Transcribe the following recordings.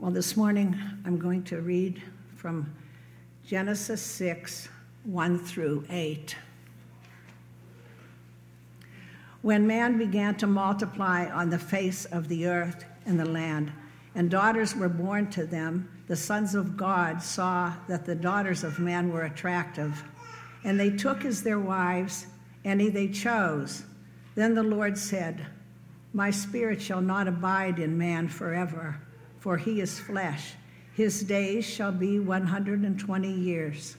Well, this morning I'm going to read from Genesis 6 1 through 8. When man began to multiply on the face of the earth and the land, and daughters were born to them, the sons of God saw that the daughters of man were attractive, and they took as their wives any they chose. Then the Lord said, My spirit shall not abide in man forever for he is flesh. His days shall be 120 years.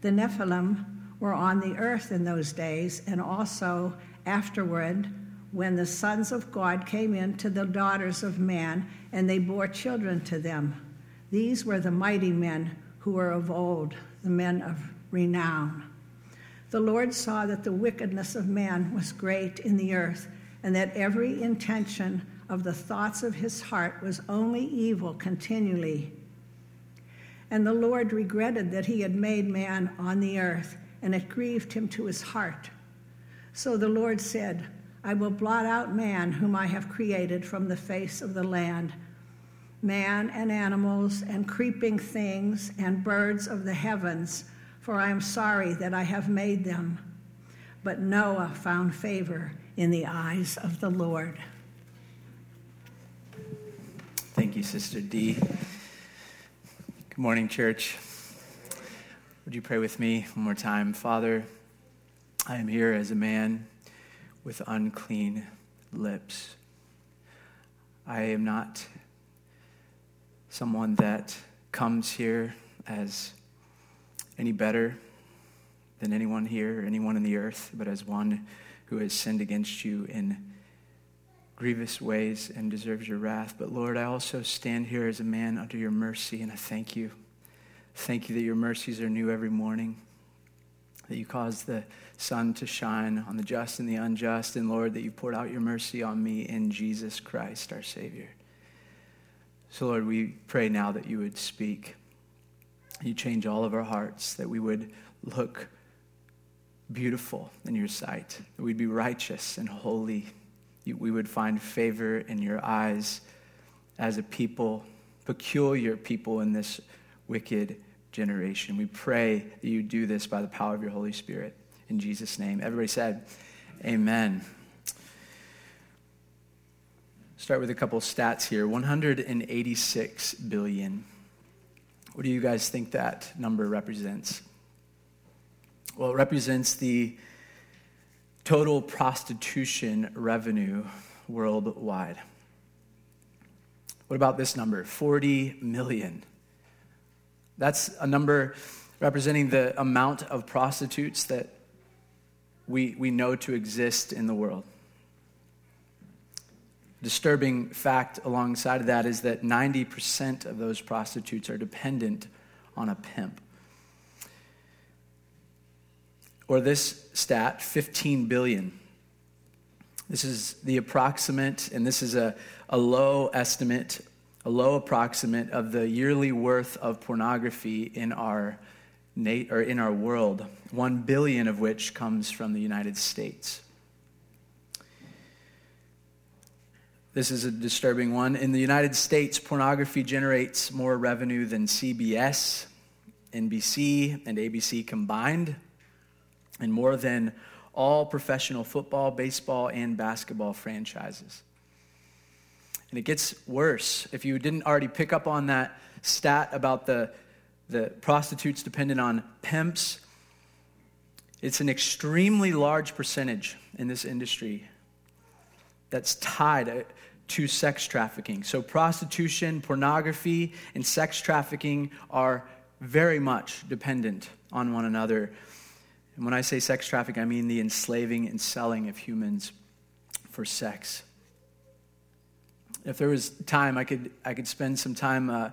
The Nephilim were on the earth in those days, and also afterward, when the sons of God came in to the daughters of man, and they bore children to them. These were the mighty men who were of old, the men of renown. The Lord saw that the wickedness of man was great in the earth, and that every intention of the thoughts of his heart was only evil continually. And the Lord regretted that he had made man on the earth, and it grieved him to his heart. So the Lord said, I will blot out man whom I have created from the face of the land, man and animals and creeping things and birds of the heavens, for I am sorry that I have made them. But Noah found favor in the eyes of the Lord. Thank you, Sister D. Good morning, church. Would you pray with me one more time? Father, I am here as a man with unclean lips. I am not someone that comes here as any better than anyone here anyone in the earth, but as one who has sinned against you in grievous ways and deserves your wrath. But Lord, I also stand here as a man under your mercy, and I thank you. Thank you that your mercies are new every morning, that you cause the sun to shine on the just and the unjust, and Lord, that you poured out your mercy on me in Jesus Christ, our Savior. So, Lord, we pray now that you would speak. You change all of our hearts, that we would look beautiful in your sight, that we'd be righteous and holy we would find favor in your eyes as a people, peculiar people in this wicked generation. We pray that you do this by the power of your Holy Spirit. In Jesus' name. Everybody said, Amen. Start with a couple stats here 186 billion. What do you guys think that number represents? Well, it represents the total prostitution revenue worldwide. What about this number? 40 million. That's a number representing the amount of prostitutes that we, we know to exist in the world. Disturbing fact alongside of that is that 90% of those prostitutes are dependent on a pimp or this stat 15 billion. This is the approximate, and this is a, a low estimate, a low approximate of the yearly worth of pornography in our, or in our world, 1 billion of which comes from the United States. This is a disturbing one. In the United States, pornography generates more revenue than CBS, NBC, and ABC combined and more than all professional football, baseball, and basketball franchises. And it gets worse. If you didn't already pick up on that stat about the, the prostitutes dependent on pimps, it's an extremely large percentage in this industry that's tied uh, to sex trafficking. So, prostitution, pornography, and sex trafficking are very much dependent on one another. And when I say sex trafficking, I mean the enslaving and selling of humans for sex. If there was time, I could, I could spend some time uh,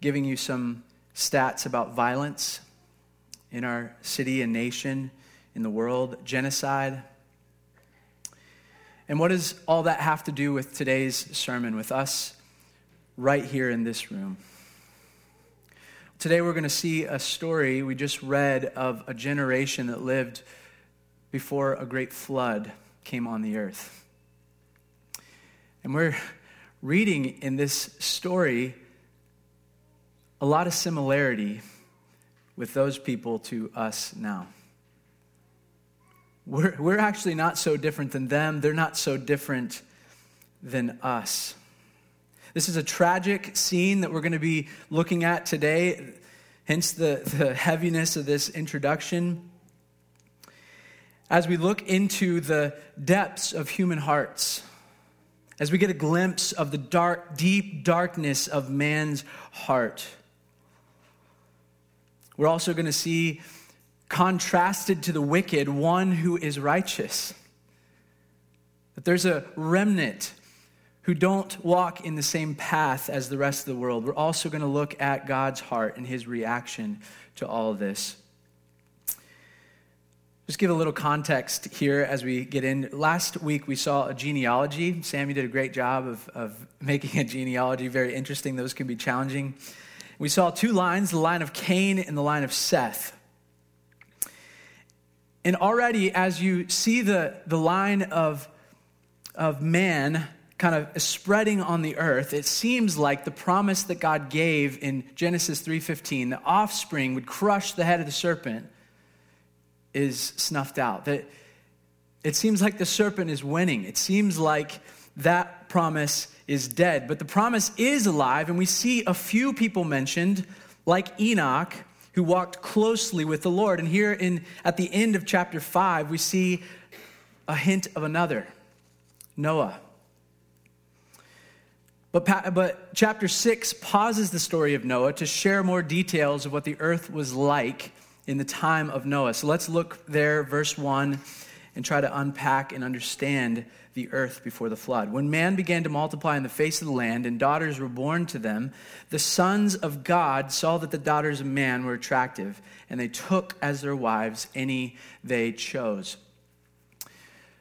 giving you some stats about violence in our city and nation, in the world, genocide. And what does all that have to do with today's sermon, with us right here in this room? Today we're going to see a story we just read of a generation that lived before a great flood came on the earth. And we're reading in this story a lot of similarity with those people to us now. We're, we're actually not so different than them, they're not so different than us. This is a tragic scene that we're going to be looking at today, hence the, the heaviness of this introduction. As we look into the depths of human hearts, as we get a glimpse of the dark, deep darkness of man's heart, we're also going to see contrasted to the wicked one who is righteous. That there's a remnant who don't walk in the same path as the rest of the world. We're also going to look at God's heart and his reaction to all this. Just give a little context here as we get in. Last week we saw a genealogy. Sammy did a great job of, of making a genealogy very interesting. Those can be challenging. We saw two lines the line of Cain and the line of Seth. And already, as you see the, the line of, of man kind of spreading on the earth, it seems like the promise that God gave in Genesis 3:15, the offspring would crush the head of the serpent, is snuffed out. That it seems like the serpent is winning. It seems like that promise is dead. But the promise is alive, and we see a few people mentioned, like Enoch, who walked closely with the Lord. And here in at the end of chapter 5, we see a hint of another, Noah. But, but chapter 6 pauses the story of Noah to share more details of what the earth was like in the time of Noah. So let's look there, verse 1, and try to unpack and understand the earth before the flood. When man began to multiply in the face of the land and daughters were born to them, the sons of God saw that the daughters of man were attractive, and they took as their wives any they chose.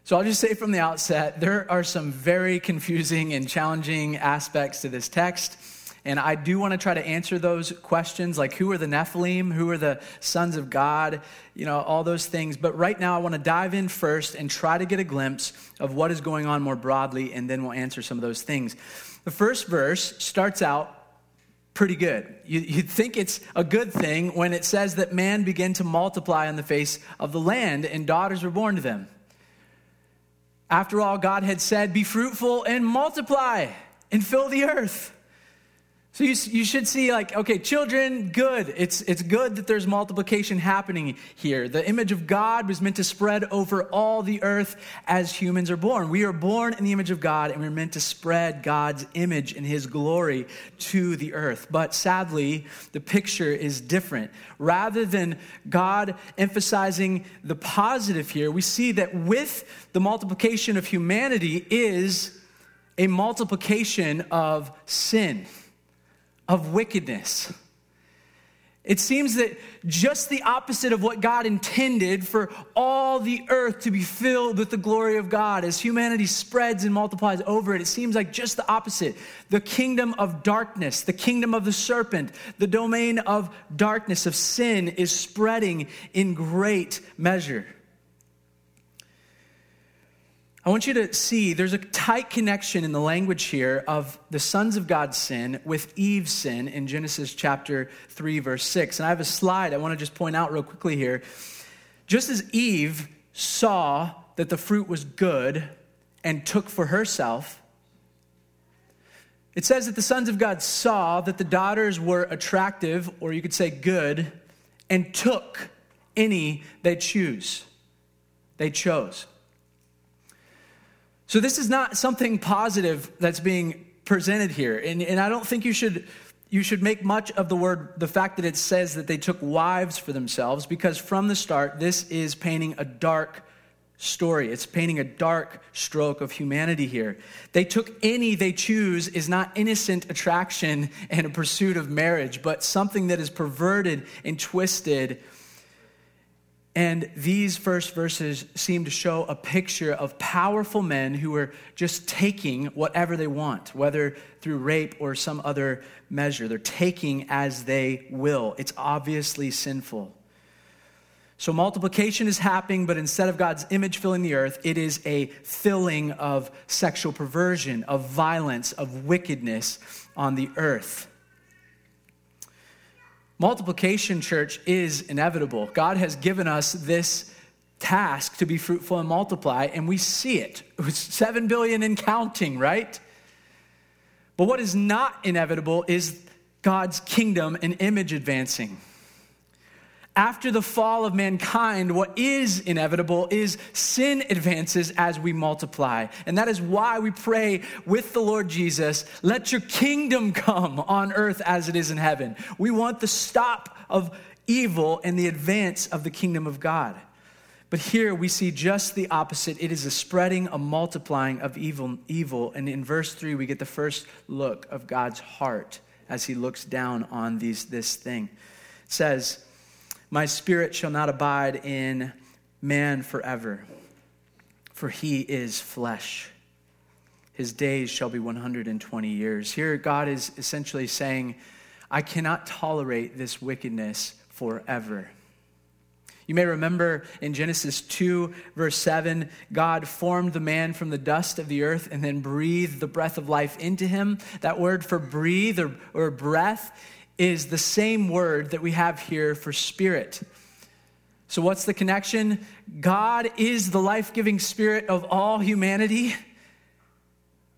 So I'll just say from the outset, there are some very confusing and challenging aspects to this text. And I do want to try to answer those questions like who are the Nephilim? Who are the sons of God? You know, all those things. But right now, I want to dive in first and try to get a glimpse of what is going on more broadly, and then we'll answer some of those things. The first verse starts out pretty good. You, would think it's a good thing when it says that man began to multiply on the face of the land and daughters were born to them. After all, God had said, Be fruitful and multiply and fill the earth. So you, you should see, like, okay, children, good. It's, it's good that there's multiplication happening here. The image of God was meant to spread over all the earth as humans are born. We are born in the image of God, and we're meant to spread God's image and his glory to the earth. But sadly, the picture is different. Rather than God emphasizing the positive here, we see that with the multiplication of humanity is a multiplication of sin of wickedness. It seems that just the opposite of what God intended for all the earth to be filled with the glory of God as humanity spreads and multiplies over it. It seems like just the opposite. The kingdom of darkness, the kingdom of the serpent, the domain of darkness, of sin is spreading in great measure. I want you to see there's a tight connection in the language here of the sons of God's sin with Eve's sin in Genesis chapter 3, verse 6. And I have a slide I want to just point out real quickly here. Just as Eve saw that the fruit was good and took for herself, it says that the sons of God saw that the daughters were attractive, or you could say good, and took any they choose. They chose. So, this is not something positive that's being presented here. And, and I don't think you should, you should make much of the word, the fact that it says that they took wives for themselves, because from the start, this is painting a dark story. It's painting a dark stroke of humanity here. They took any they choose is not innocent attraction and a pursuit of marriage, but something that is perverted and twisted and these first verses seem to show a picture of powerful men who are just taking whatever they want, whether through rape or some other measure. They're taking as they will. It's obviously sinful. So multiplication is happening, but instead of God's image filling the earth, it is a filling of sexual perversion, of violence, of wickedness on the earth. Multiplication, church, is inevitable. God has given us this task to be fruitful and multiply, and we see it. It was 7 billion and counting, right? But what is not inevitable is God's kingdom and image advancing. After the fall of mankind, what is inevitable is sin advances as we multiply. And that is why we pray with the Lord Jesus, let your kingdom come on earth as it is in heaven. We want the stop of evil and the advance of the kingdom of God. But here we see just the opposite. It is a spreading, a multiplying of evil, evil. And in verse 3, we get the first look of God's heart as he looks down on these, this thing. It says, My spirit shall not abide in man forever, for he is flesh. His days shall be 120 years. Here, God is essentially saying, I cannot tolerate this wickedness forever. You may remember in Genesis 2, verse 7, God formed the man from the dust of the earth and then breathed the breath of life into him. That word for breathe or, or breath is the same word that we have here for spirit. So, what's the connection? God is the life giving spirit of all humanity.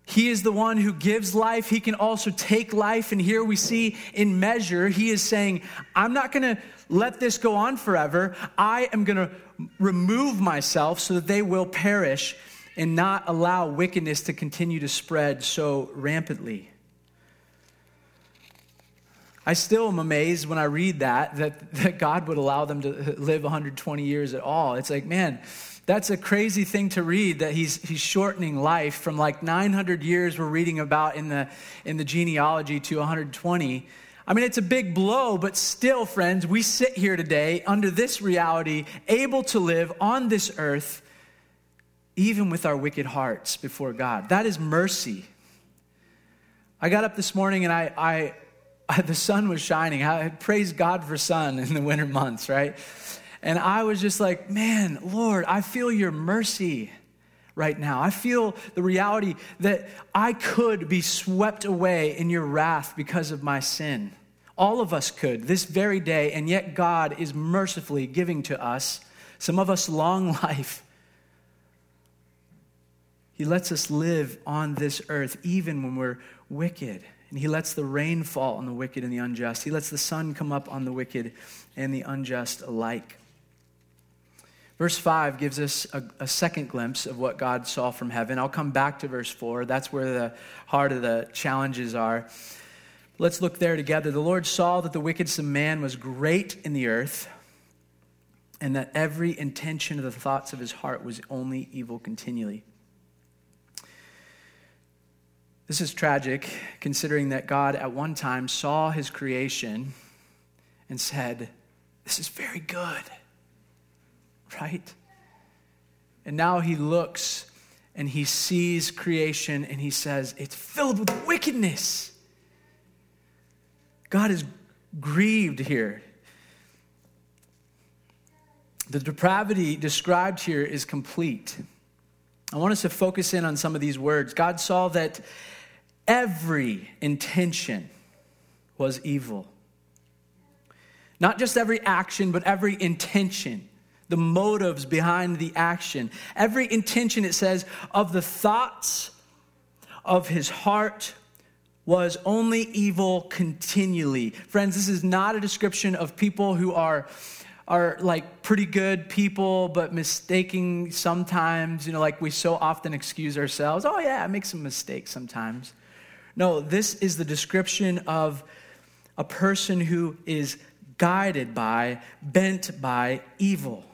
He is the one who gives life. He can also take life. And here we see in measure, he is saying, I'm not going to let this go on forever. I am going to remove myself so that they will perish and not allow wickedness to continue to spread so rampantly. I still am amazed when I read that, that, that God would allow them to live 120 years at all. It's like, man, that's a crazy thing to read that he's, he's shortening life from like 900 years we're reading about in the, in the genealogy to 120. I mean, it's a big blow, but still, friends, we sit here today under this reality, able to live on this earth, even with our wicked hearts before God. That is mercy. I got up this morning and I, I, I the sun was shining. I praise God for sun in the winter months, right? And I was just like, man, Lord, I feel your mercy right now. I feel the reality that I could be swept away in your wrath because of my sin. All of us could this very day, and yet God is mercifully giving to us, some of us, long life. He lets us live on this earth even when we're wicked. And He lets the rain fall on the wicked and the unjust. He lets the sun come up on the wicked and the unjust alike. Verse 5 gives us a, a, second glimpse of what God saw from heaven. I'll come back to verse 4. That's where the heart of the challenges are. Let's look there together. The Lord saw that the wickedness of man was great in the earth, and that every intention of the thoughts of his heart was only evil continually. This is tragic, considering that God at one time saw his creation and said, This is very good right? And now he looks and he sees creation and he says, It's filled with wickedness. God is grieved here. The depravity described here is complete. I want us to focus in on some of these words. God saw that every intention was evil. Not just every action, but every intention the motives behind the action. Every intention, it says, of the thoughts of his heart was only evil continually. Friends, this is not a description of people who are are like pretty good people but mistaking sometimes, you know, like we so often excuse ourselves. Oh yeah, I make some mistakes sometimes. No, this is the description of a person who is guided by, bent by evil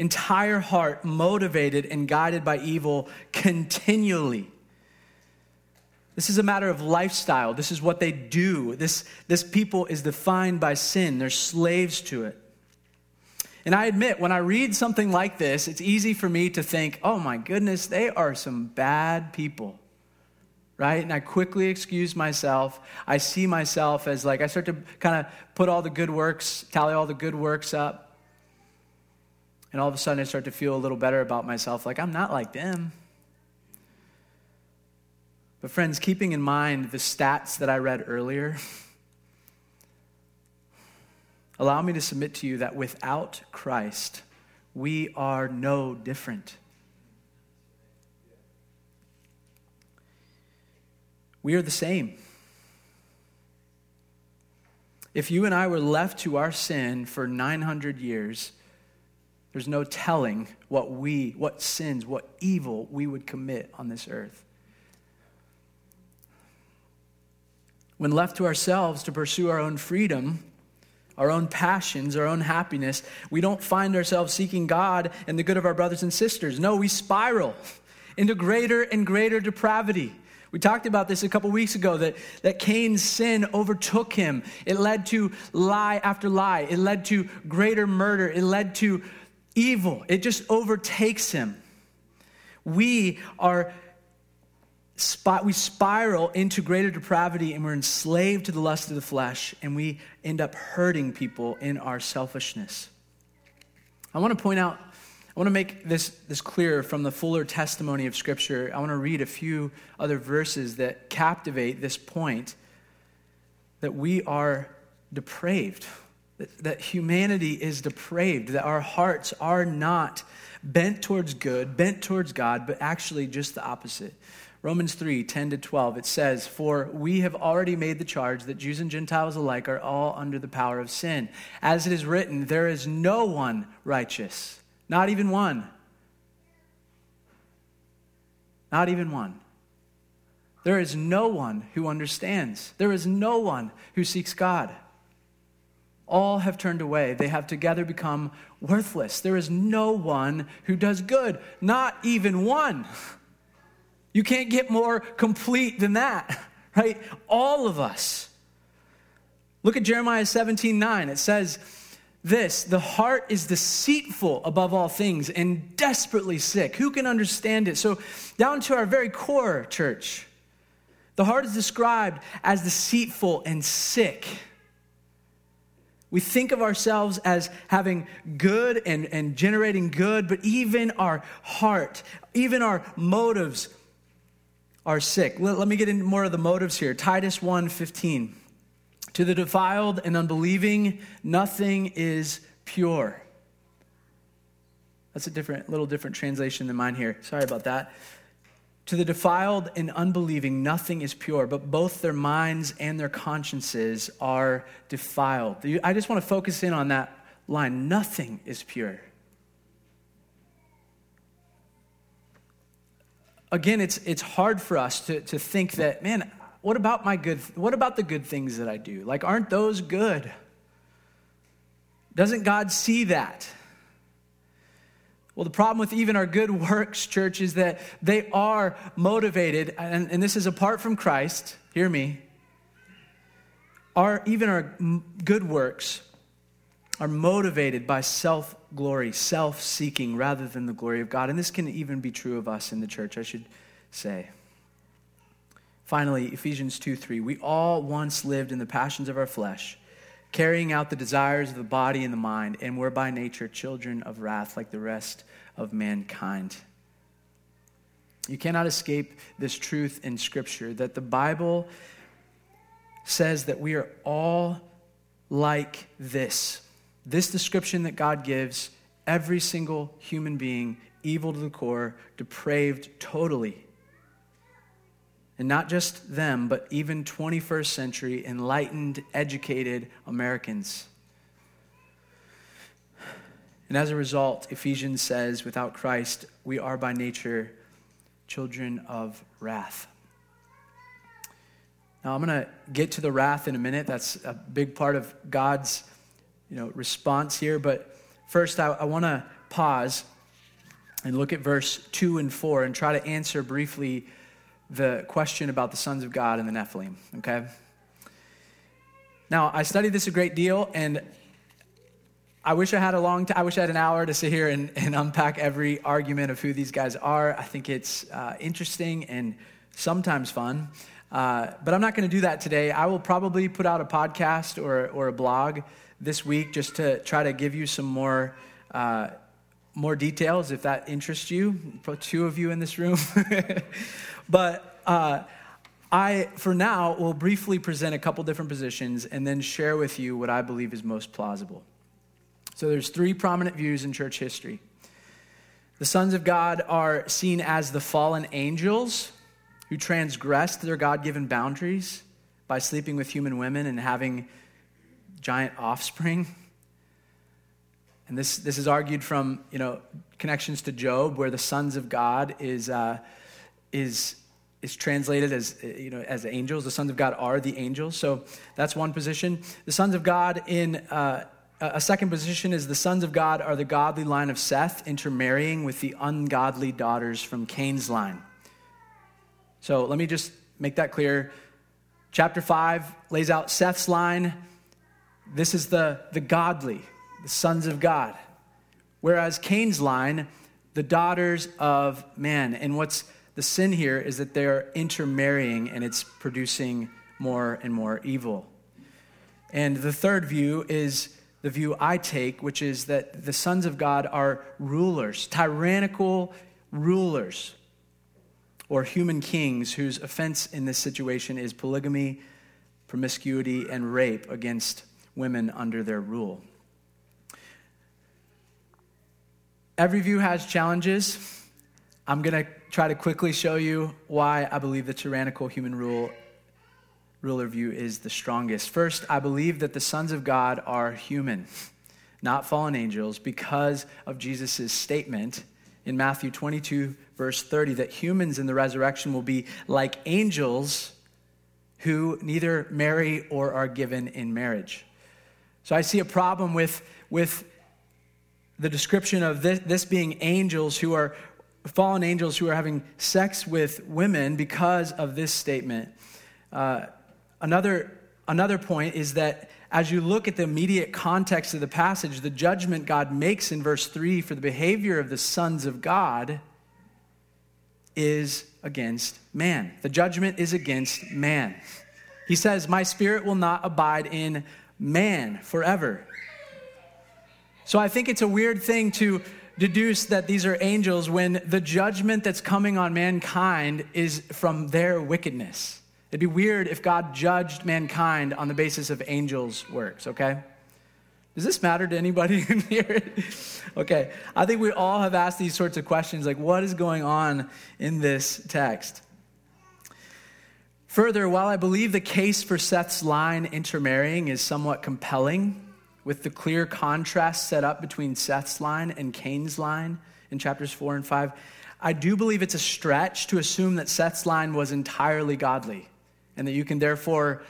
entire heart motivated and guided by evil continually. This is a matter of lifestyle. This is what they do. This, this people is defined by sin, they're slaves to it. And I admit, when I read something like this, it's easy for me to think, oh my goodness, they are some bad people. Right? And I quickly excuse myself. I see myself as like, I start to kind of put all the good works, tally all the good works up. And all of a sudden, I start to feel a little better about myself, like I'm not like them. But, friends, keeping in mind the stats that I read earlier, allow me to submit to you that without Christ, we are no different. We are the same. If you and I were left to our sin for 900 years, there's no telling what we, what sins, what evil we would commit on this earth. When left to ourselves to pursue our own freedom, our own passions, our own happiness, we don't find ourselves seeking God and the good of our brothers and sisters. No, we spiral into greater and greater depravity. We talked about this a couple weeks ago that, that Cain's sin overtook him. It led to lie after lie, it led to greater murder, it led to evil. It just overtakes him. We are we spiral into greater depravity and we're enslaved to the lust of the flesh and we end up hurting people in our selfishness. I want to point out I want to make this, this clear from the fuller testimony of Scripture. I want to read a few other verses that captivate this point that we are depraved, that, that humanity is depraved, that our hearts are not bent towards good, bent towards God, but actually just the opposite. Romans 3 10 to 12, it says, For we have already made the charge that Jews and Gentiles alike are all under the power of sin. As it is written, there is no one righteous not even one. Not even one. There is no one who understands. There is no one who seeks God. All have turned away. They have together become worthless. There is no one who does good, not even one. You can't get more complete than that, right? All of us. Look at Jeremiah 17 9. It says, this the heart is deceitful above all things and desperately sick. Who can understand it? So, down to our very core, church, the heart is described as deceitful and sick. We think of ourselves as having good and, and generating good, but even our heart, even our motives are sick. Let, let me get into more of the motives here. Titus 1 15. To the defiled and unbelieving, nothing is pure. That's a different, little different translation than mine here. Sorry about that. To the defiled and unbelieving, nothing is pure, but both their minds and their consciences are defiled. I just want to focus in on that line. Nothing is pure. Again, it's, it's hard for us to, to think that, man, what about my good what about the good things that I do? Like aren't those good? Doesn't God see that? Well, the problem with even our good works, church, is that they are motivated, and, and this is apart from Christ, hear me. Our, even our good works are motivated by self glory, self seeking, rather than the glory of God. And this can even be true of us in the church, I should say. Finally, Ephesians 2 3. We all once lived in the passions of our flesh, carrying out the desires of the body and the mind, and were by nature children of wrath like the rest of mankind. You cannot escape this truth in Scripture that the Bible says that we are all like this. This description that God gives every single human being, evil to the core, depraved totally. And not just them, but even 21st century enlightened, educated Americans. And as a result, Ephesians says, without Christ, we are by nature children of wrath. Now, I'm going to get to the wrath in a minute. That's a big part of God's you know, response here. But first, I, I want to pause and look at verse 2 and 4 and try to answer briefly the question about the sons of God and the Nephilim, okay? Now, I studied this a great deal, and I wish I had a long time, I wish I had an hour to sit here and, and unpack every argument of who these guys are. I think it's uh, interesting and sometimes fun. Uh, but I'm not going to do that today. I will probably put out a podcast or, or a blog this week just to try to give you some more, uh, more details if that interests you. Two of you in this room. But uh, I, for now, will briefly present a couple different positions and then share with you what I believe is most plausible. So there's three prominent views in church history. The sons of God are seen as the fallen angels who transgressed their God given boundaries by sleeping with human women and having giant offspring. And this, this is argued from you know, connections to Job, where the sons of God is, uh, is, is translated as, you know, as angels. The sons of God are the angels. So that's one position. The sons of God in. Uh, a second position is the sons of God are the godly line of Seth, intermarrying with the ungodly daughters from Cain's line. So let me just make that clear. Chapter 5 lays out Seth's line. This is the, the godly, the sons of God. Whereas Cain's line, the daughters of man. And what's the sin here is that they're intermarrying and it's producing more and more evil. And the third view is the view I take, which is that the sons of God are rulers, tyrannical rulers, or human kings whose offense in this situation is polygamy, promiscuity, and rape against women under their rule. Every view has challenges. I'm going to try to quickly show you why I believe the tyrannical human rule ruler view is the strongest. First, I believe that the sons of God are human, not fallen angels, because of Jesus' statement in Matthew 22, verse 30, that humans in the resurrection will be like angels who neither marry or are given in marriage. So I see a problem with, with the description of this, this being angels who are fallen angels who are having sex with women because of this statement. Uh, Another, another point is that as you look at the immediate context of the passage, the judgment God makes in verse 3 for the behavior of the sons of God is against man. The judgment is against man. He says, My spirit will not abide in man forever. So I think it's a weird thing to deduce that these are angels when the judgment that's coming on mankind is from their wickedness. It'd be weird if God judged mankind on the basis of angels' works, okay? Does this matter to anybody in here? okay, I think we all have asked these sorts of questions like, what is going on in this text? Further, while I believe the case for Seth's line intermarrying is somewhat compelling, with the clear contrast set up between Seth's line and Cain's line in chapters 4 and 5, I do believe it's a stretch to assume that Seth's line was entirely godly and that you can therefore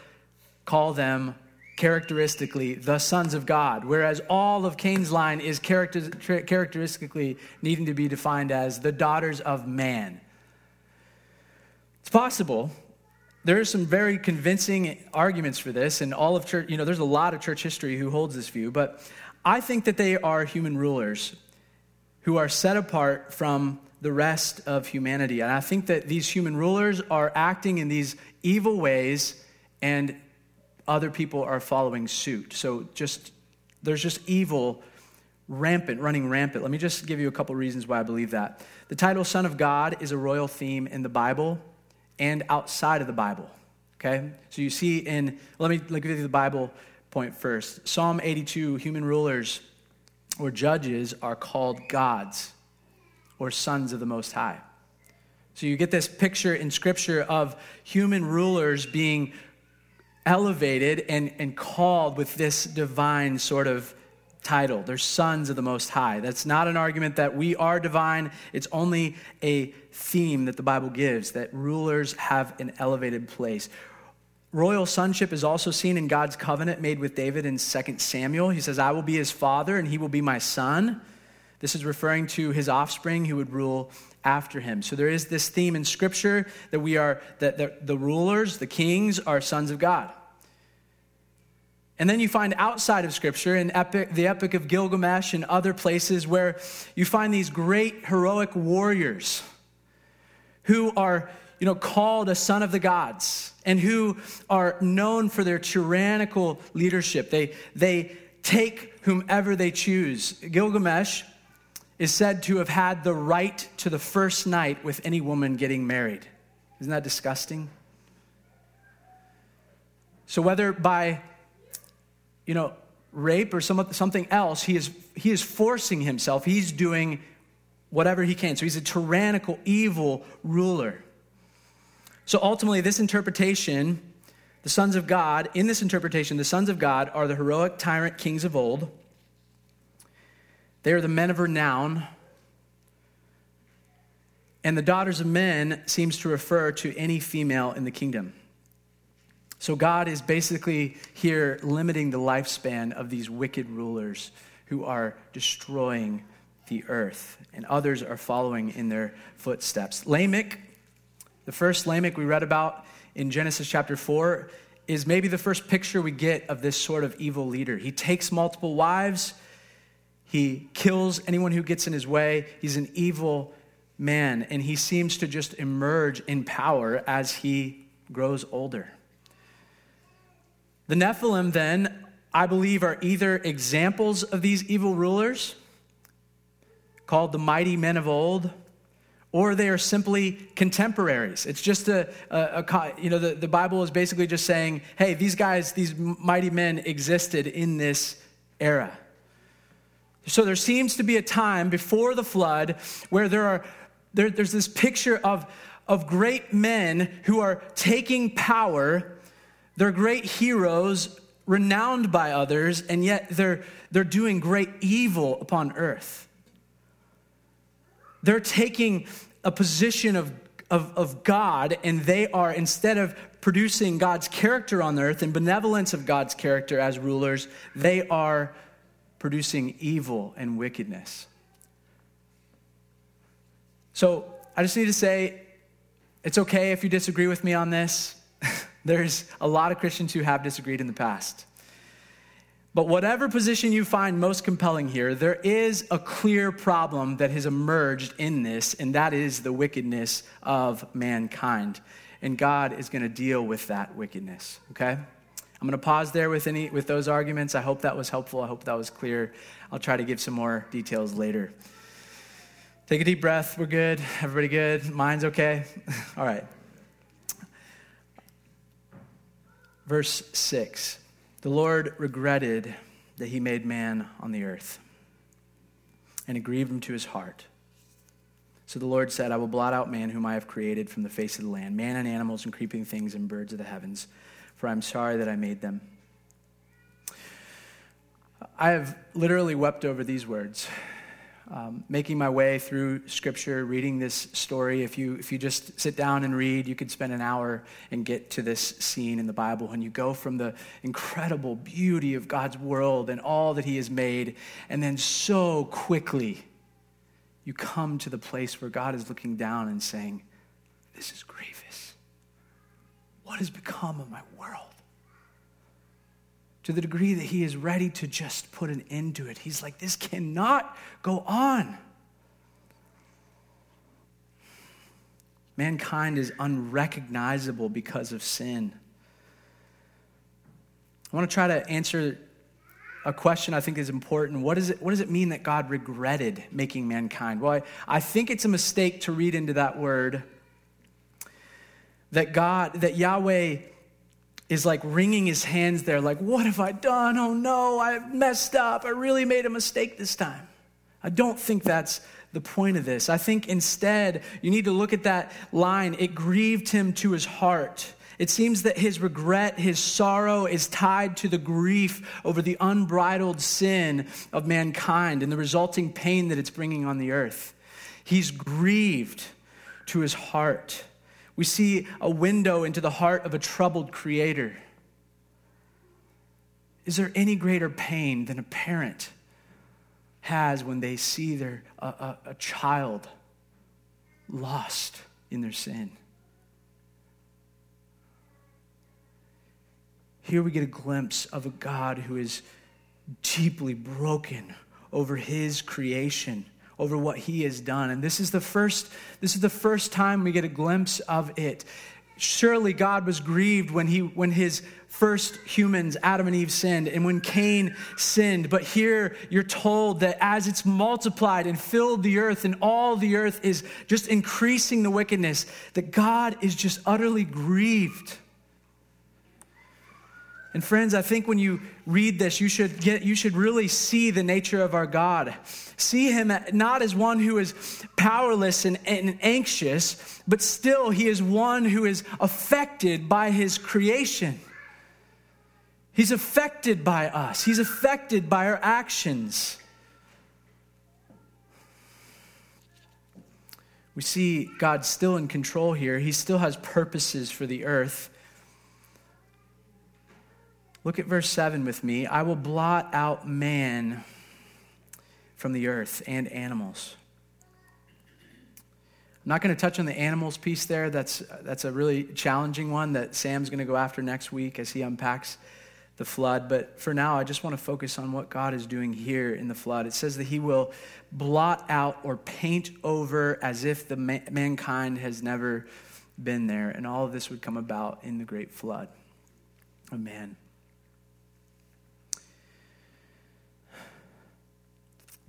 call them characteristically the sons of God, whereas all of Cain's line is character, characteristically needing to be defined as the daughters of man. It's possible. There are some very convincing arguments for this, and all of church, you know, there's a lot of church history who holds this view, but I think that they are human rulers who are set apart from the rest of humanity. And I think that these human rulers are acting in these evil ways and other people are following suit. So just there's just evil rampant, running rampant. Let me just give you a couple reasons why I believe that. The title Son of God is a royal theme in the Bible and outside of the Bible. Okay? So you see in let me, look at the Bible point first. Psalm 82, human rulers or judges are called gods or sons of the Most High. So you get this picture in Scripture of human rulers being elevated and, and called with this divine sort of title. They're sons of the Most High. That's not an argument that we are divine, it's only a theme that the Bible gives that rulers have an elevated place. Royal sonship is also seen in God's covenant made with David in 2 Samuel. He says, I will be his father and he will be my son. This is referring to his offspring who would rule after him. So there is this theme in Scripture that we are, that the, the rulers, the kings, are sons of God. And then you find outside of Scripture in epic, the Epic of Gilgamesh and other places where you find these great heroic warriors who are you know, called a son of the gods and who are known for their tyrannical leadership. They, they take whomever they choose. Gilgamesh is said to have had the right to the first night with any woman getting married. Isn't that disgusting? So whether by, you know, rape or some, something else, he is, he is forcing himself. He's doing whatever he can. So he's a tyrannical, evil ruler. So ultimately, this interpretation, the sons of God, in this interpretation, the sons of God are the heroic tyrant kings of old. They are the men of renown. And the daughters of men seems to refer to any female in the kingdom. So God is basically here limiting the lifespan of these wicked rulers who are destroying the earth, and others are following in their footsteps. Lamech, the first Lamech we read about in Genesis chapter 4, is maybe the first picture we get of this sort of evil leader. He takes multiple wives, he kills anyone who gets in his way. He's an evil man, and he seems to just emerge in power as he grows older. The Nephilim, then, I believe, are either examples of these evil rulers, called the mighty men of old, or they are simply contemporaries. It's just a, a, a, you know, the, the Bible is basically just saying, hey, these guys, these mighty men existed in this era. So there seems to be a time before the flood where there are, there, there's this picture of, of great men who are taking power they're great heroes, renowned by others, and yet they're, they're doing great evil upon earth. They're taking a position of, of, of God, and they are, instead of producing God's character on earth and benevolence of God's character as rulers, they are producing evil and wickedness. So I just need to say it's okay if you disagree with me on this. There's a lot of Christians who have disagreed in the past. But whatever position you find most compelling here, there is a clear problem that has emerged in this, and that is the wickedness of mankind. And God is going to deal with that wickedness, okay? I'm going to pause there with, any, with those arguments. I hope that was helpful. I hope that was clear. I'll try to give some more details later. Take a deep breath. We're good. Everybody good? Mine's okay? All right. Verse 6 The Lord regretted that he made man on the earth, and it grieved him to his heart. So the Lord said, I will blot out man whom I have created from the face of the land, man and animals and creeping things and birds of the heavens, for I'm sorry that I made them. I have literally wept over these words um, making my way through scripture, reading this story. If you, if you just sit down and read, you could spend an hour and get to this scene in the Bible. When you go from the incredible beauty of God's world and all that He has made, and then so quickly you come to the place where God is looking down and saying, This is grievous. What has become of my world? To the degree that he is ready to just put an end to it. He's like, this cannot go on. Mankind is unrecognizable because of sin. I want to try to answer a question I think is important. What, is it, what does it mean that God regretted making mankind? Well, I, I think it's a mistake to read into that word that God, that Yahweh is like wringing his hands there, like, What have I done? Oh no, I messed up. I really made a mistake this time. I don't think that's the point of this. I think instead, you need to look at that line. It grieved him to his heart. It seems that his regret, his sorrow is tied to the grief over the unbridled sin of mankind and the resulting pain that it's bringing on the earth. He's grieved to his heart. We see a window into the heart of a troubled creator. Is there any greater pain than a parent has when they see their, a, a, a child lost in their sin? Here we get a glimpse of a God who is deeply broken over his creation over what he has done. And this is the first, this is the first time we get a glimpse of it. Surely God was grieved when he when his first humans, Adam and Eve, sinned, and when Cain sinned. But here you're told that as it's multiplied and filled the earth, and all the earth is just increasing the wickedness, that God is just utterly grieved. And friends, I think when you read this, you should get you should really see the nature of our God. See him not as one who is powerless and, and anxious, but still he is one who is affected by his creation. He's affected by us. He's affected by our actions. We see God still in control here. He still has purposes for the earth. Look at verse 7 with me. I will blot out man from the earth and animals. I'm not going to touch on the animals piece there. That's, that's a really challenging one that Sam's going to go after next week as he unpacks the flood. But for now, I just want to focus on what God is doing here in the flood. It says that he will blot out or paint over as if the mankind has never been there. And all of this would come about in the great flood. Oh,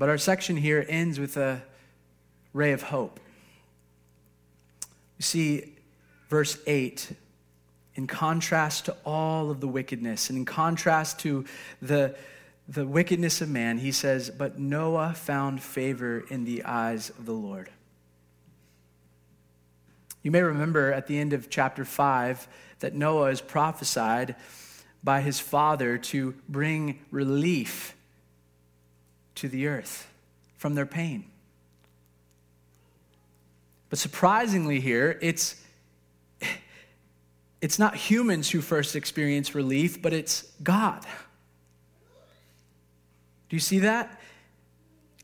But our section here ends with a ray of hope. You see, verse 8, in contrast to all of the wickedness, and in contrast to the, the wickedness of man, he says, But Noah found favor in the eyes of the Lord. You may remember at the end of chapter 5 that Noah is prophesied by his father to bring relief to the earth from their pain. But surprisingly, here, it's, it's not humans who first experience relief, but it's God. Do you see that?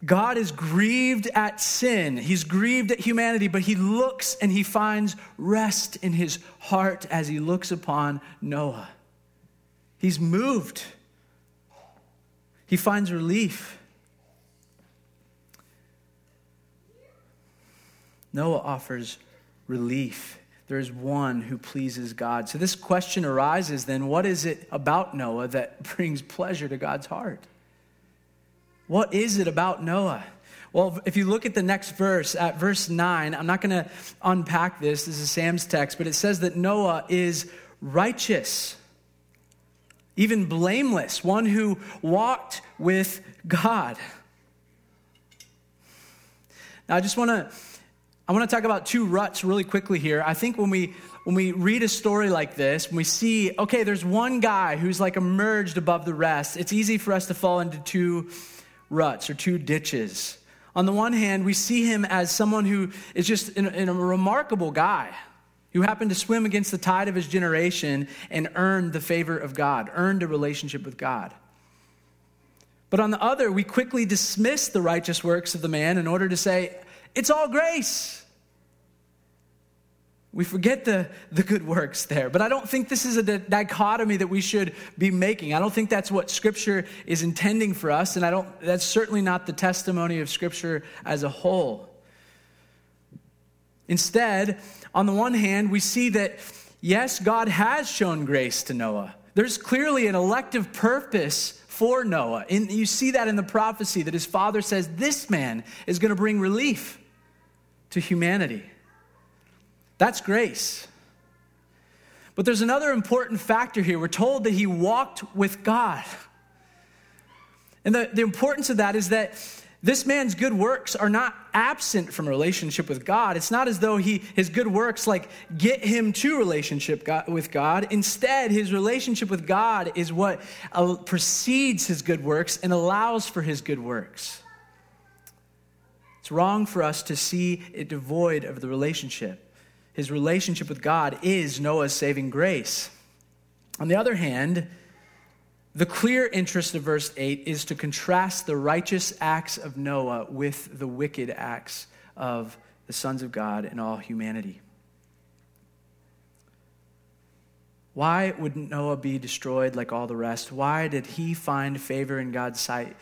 God is grieved at sin. He's grieved at humanity, but he looks and he finds rest in his heart as he looks upon Noah. He's moved. He finds relief. Noah offers relief. There is one who pleases God. So this question arises then what is it about Noah that brings pleasure to God's heart? What is it about Noah? Well, if you look at the next verse, at verse 9, I'm not going to unpack this. This is Sam's text, but it says that Noah is righteous, even blameless, one who walked with God. Now, I just want to I want to talk about two ruts really quickly here. I think when we when we read a story like this, when we see, okay, there's one guy who's like emerged above the rest, it's easy for us to fall into two ruts or two ditches. On the one hand, we see him as someone who is just in, in a remarkable guy who happened to swim against the tide of his generation and earned the favor of God, earned a relationship with God. But on the other, we quickly dismiss the righteous works of the man in order to say, it's all grace. We forget the, the good works there. But I don't think this is a dichotomy that we should be making. I don't think that's what Scripture is intending for us, and I don't, that's certainly not the testimony of Scripture as a whole. Instead, on the one hand, we see that, yes, God has shown grace to Noah. There's clearly an elective purpose for Noah. And you see that in the prophecy that his father says, This man is going to bring relief to humanity. That's grace. But there's another important factor here. We're told that he walked with God. And the, the importance of that is that this man's good works are not absent from relationship with God. It's not as though he, his good works like get him to relationship God, with God. Instead, his relationship with God is what uh, precedes his good works and allows for his good works. It's wrong for us to see it devoid of the relationship. His relationship with God is Noah's saving grace. On the other hand, the clear interest of verse 8 is to contrast the righteous acts of Noah with the wicked acts of the sons of God and all humanity. Why wouldn't Noah be destroyed like all the rest? Why did he find favor in God's sight?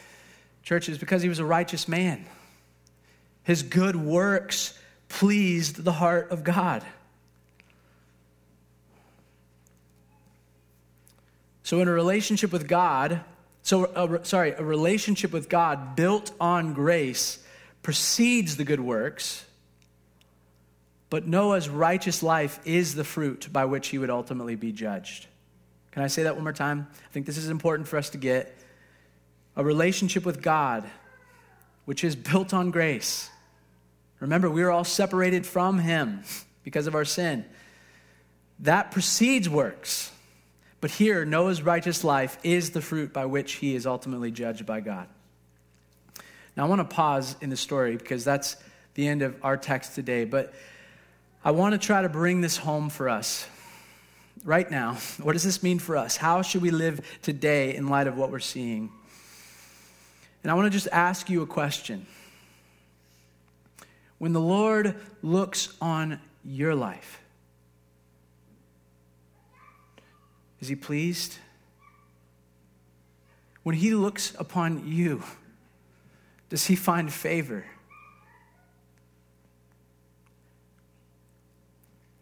Church, is because he was a righteous man. His good works pleased the heart of God. So, in a relationship with God, so, sorry, a relationship with God built on grace precedes the good works, but Noah's righteous life is the fruit by which he would ultimately be judged. Can I say that one more time? I think this is important for us to get. A relationship with God, which is built on grace. Remember, we are all separated from Him because of our sin. That precedes works. But here, Noah's righteous life is the fruit by which he is ultimately judged by God. Now, I want to pause in the story because that's the end of our text today. But I want to try to bring this home for us right now. What does this mean for us? How should we live today in light of what we're seeing? And I want to just ask you a question. When the Lord looks on your life, is he pleased? When he looks upon you, does he find favor?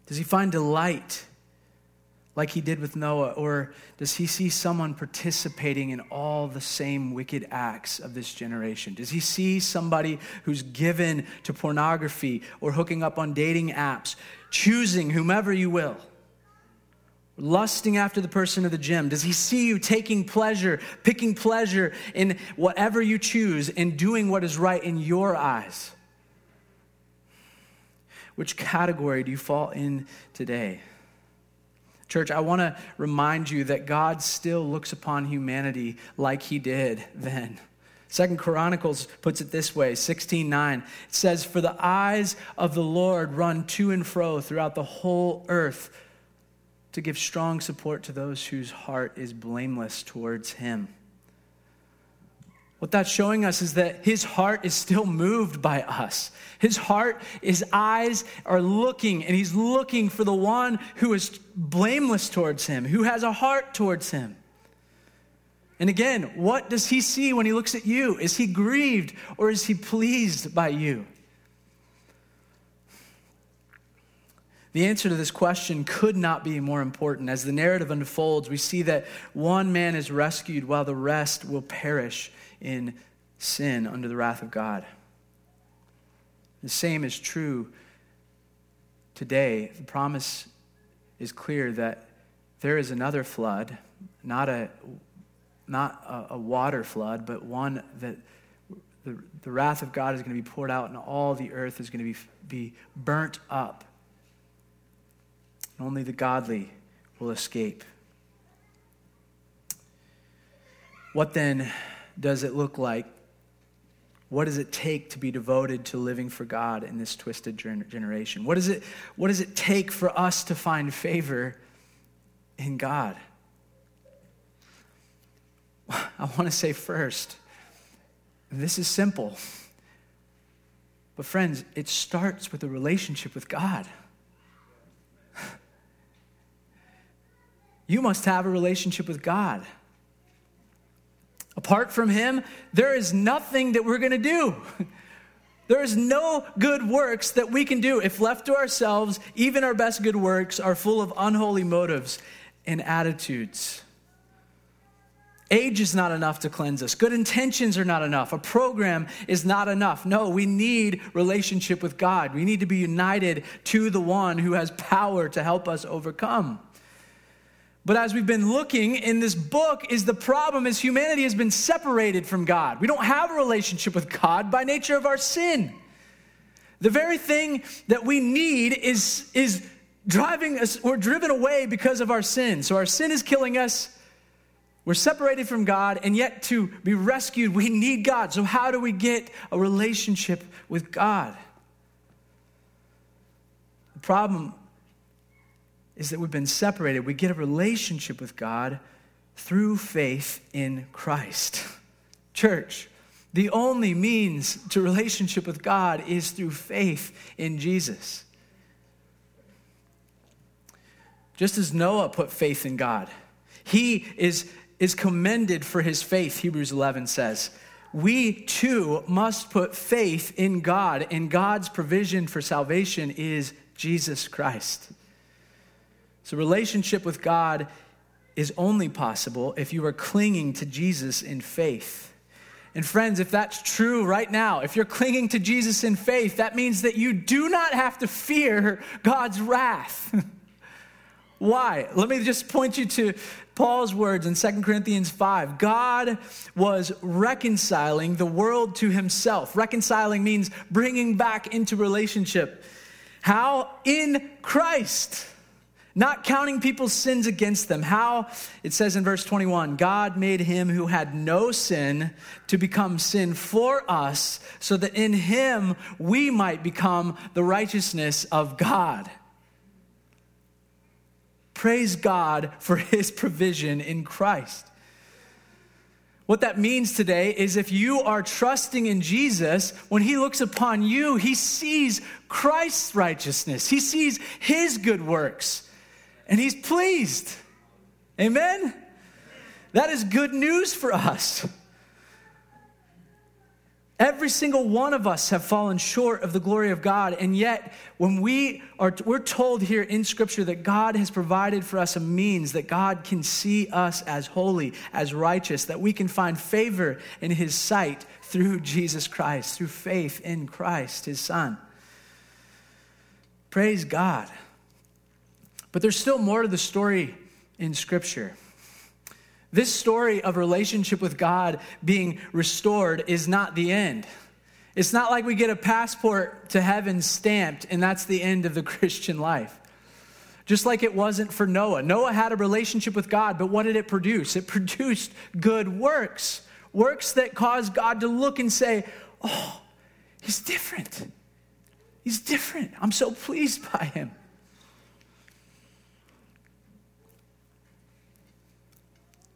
Does he find delight like he did with Noah? Or does he see someone participating in all the same wicked acts of this generation? Does he see somebody who's given to pornography or hooking up on dating apps, choosing whomever you will? Lusting after the person of the gym? Does he see you taking pleasure, picking pleasure in whatever you choose, and doing what is right in your eyes? Which category do you fall in today? Church, I want to remind you that God still looks upon humanity like he did then. Second Chronicles puts it this way, 16:9. It says, "For the eyes of the Lord run to and fro throughout the whole earth to give strong support to those whose heart is blameless towards him." What that's showing us is that his heart is still moved by us. His heart, his eyes are looking, and he's looking for the one who is blameless towards him, who has a heart towards him. And again, what does he see when he looks at you? Is he grieved or is he pleased by you? The answer to this question could not be more important. As the narrative unfolds, we see that one man is rescued while the rest will perish in sin under the wrath of God. The same is true today. The promise is clear that there is another flood, not a, not a, a water flood, but one that the, the wrath of God is going to be poured out and all the earth is going to be, be burnt up. And only the godly will escape. What then does it look like? What does it take to be devoted to living for God in this twisted generation? What, is it, what does it take for us to find favor in God? I want to say first, this is simple. But, friends, it starts with a relationship with God. You must have a relationship with God. Apart from Him, there is nothing that we're going to do. There is no good works that we can do. If left to ourselves, even our best good works are full of unholy motives and attitudes. Age is not enough to cleanse us. Good intentions are not enough. A program is not enough. No, we need relationship with God. We need to be united to the one who has power to help us overcome. But as we've been looking in this book, is the problem is humanity has been separated from God. We don't have a relationship with God by nature of our sin. The very thing that we need is, is driving us, we're driven away because of our sin. So our sin is killing us. We're separated from God, and yet to be rescued, we need God. So, how do we get a relationship with God? The problem is that we've been separated. We get a relationship with God through faith in Christ. Church, the only means to relationship with God is through faith in Jesus. Just as Noah put faith in God, he is, is commended for his faith, Hebrews 11 says. We too must put faith in God, and God's provision for salvation is Jesus Christ. So, relationship with God is only possible if you are clinging to Jesus in faith. And, friends, if that's true right now, if you're clinging to Jesus in faith, that means that you do not have to fear God's wrath. Why? Let me just point you to Paul's words in 2 Corinthians 5. God was reconciling the world to himself. Reconciling means bringing back into relationship. How? In Christ. Not counting people's sins against them. How? It says in verse 21 God made him who had no sin to become sin for us, so that in him we might become the righteousness of God. Praise God for his provision in Christ. What that means today is if you are trusting in Jesus, when he looks upon you, he sees Christ's righteousness, he sees his good works, and he's pleased. Amen? That is good news for us. Every single one of us have fallen short of the glory of God. And yet, when we are, we're told here in Scripture that God has provided for us a means that God can see us as holy, as righteous, that we can find favor in His sight through Jesus Christ, through faith in Christ, His Son. Praise God. But there's still more to the story in Scripture. This story of relationship with God being restored is not the end. It's not like we get a passport to heaven stamped and that's the end of the Christian life. Just like it wasn't for Noah. Noah had a relationship with God, but what did it produce? It produced good works. Works that caused God to look and say, Oh, he's different. He's different. I'm so pleased by him.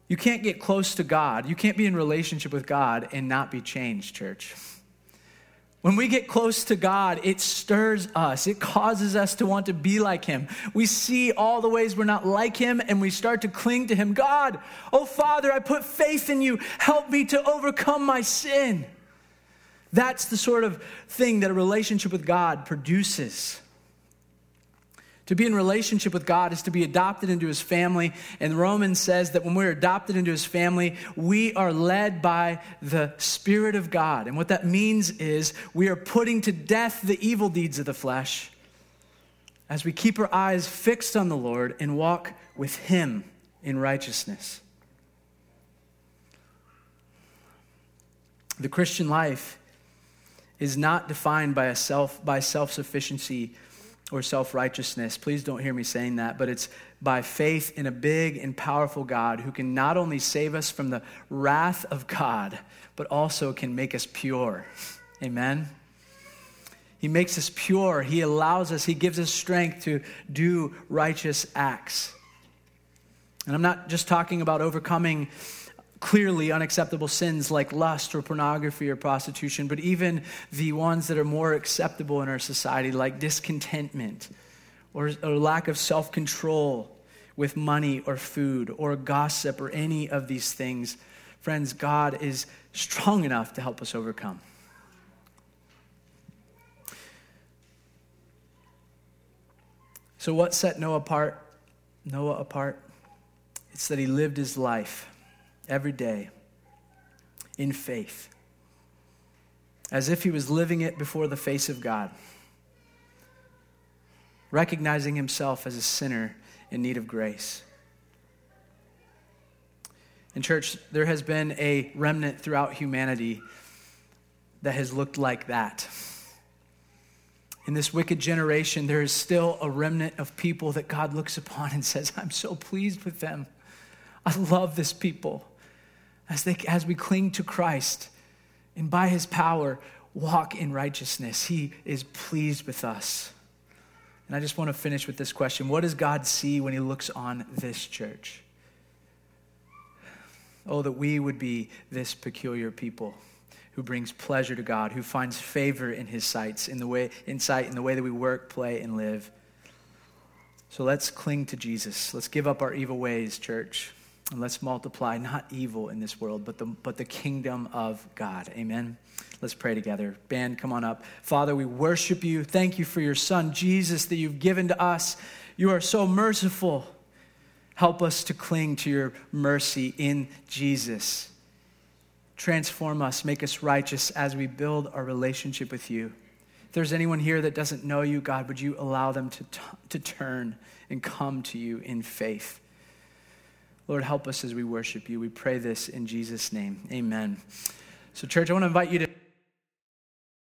You can't get close to God. You can't be in relationship with God and not be changed, church. When we get close to God, it stirs us. It causes us to want to be like Him. We see all the ways we're not like Him and we start to cling to Him. God, oh Father, I put faith in you. Help me to overcome my sin. That's the sort of thing that a relationship with God produces. To be in relationship with God is to be adopted into his family. And Romans says that when we're adopted into his family, we are led by the Spirit of God. And what that means is we are putting to death the evil deeds of the flesh as we keep our eyes fixed on the Lord and walk with him in righteousness. The Christian life is not defined by, a self, by self sufficiency or self righteousness. Please don't hear me saying that, but it's by faith in a big and powerful God who can not only save us from the wrath of God, but also can make us pure. Amen. He makes us pure. He allows us, He gives us strength to do righteous acts. And I'm not just talking about overcoming clearly unacceptable sins like lust or pornography or prostitution, but even the ones that are more acceptable in our society, like discontentment or, or lack of self control with money or food or gossip or any of these things. Friends, God is strong enough to help us overcome. So, what set Noah apart? Noah apart? It's that he lived his life every day in faith, as if he was living it before the face of God, recognizing himself as a sinner in need of grace. In church, there has been a remnant throughout humanity that has looked like that. In this wicked generation, there is still a remnant of people that God looks upon and says, I'm so pleased with them. I love this people as, they, as we cling to Christ and by his power walk in righteousness. He is pleased with us. And I just want to finish with this question What does God see when he looks on this church? Oh, that we would be this peculiar people who brings pleasure to God, who finds favor in his sights, in the way, insight in the way that we work, play, and live. So let's cling to Jesus. Let's give up our evil ways, church. And let's multiply not evil in this world, but the, but the kingdom of God. Amen. Let's pray together. Band, come on up. Father, we worship you. Thank you for your son, Jesus, that you've given to us. You are so merciful. Help us to cling to your mercy in Jesus. Transform us, make us righteous as we build our relationship with you. If there's anyone here that doesn't know you, God, would you allow them to, t- to turn and come to you in faith? Lord, help us as we worship you. We pray this in Jesus' name. Amen. So, church, I want to invite you to.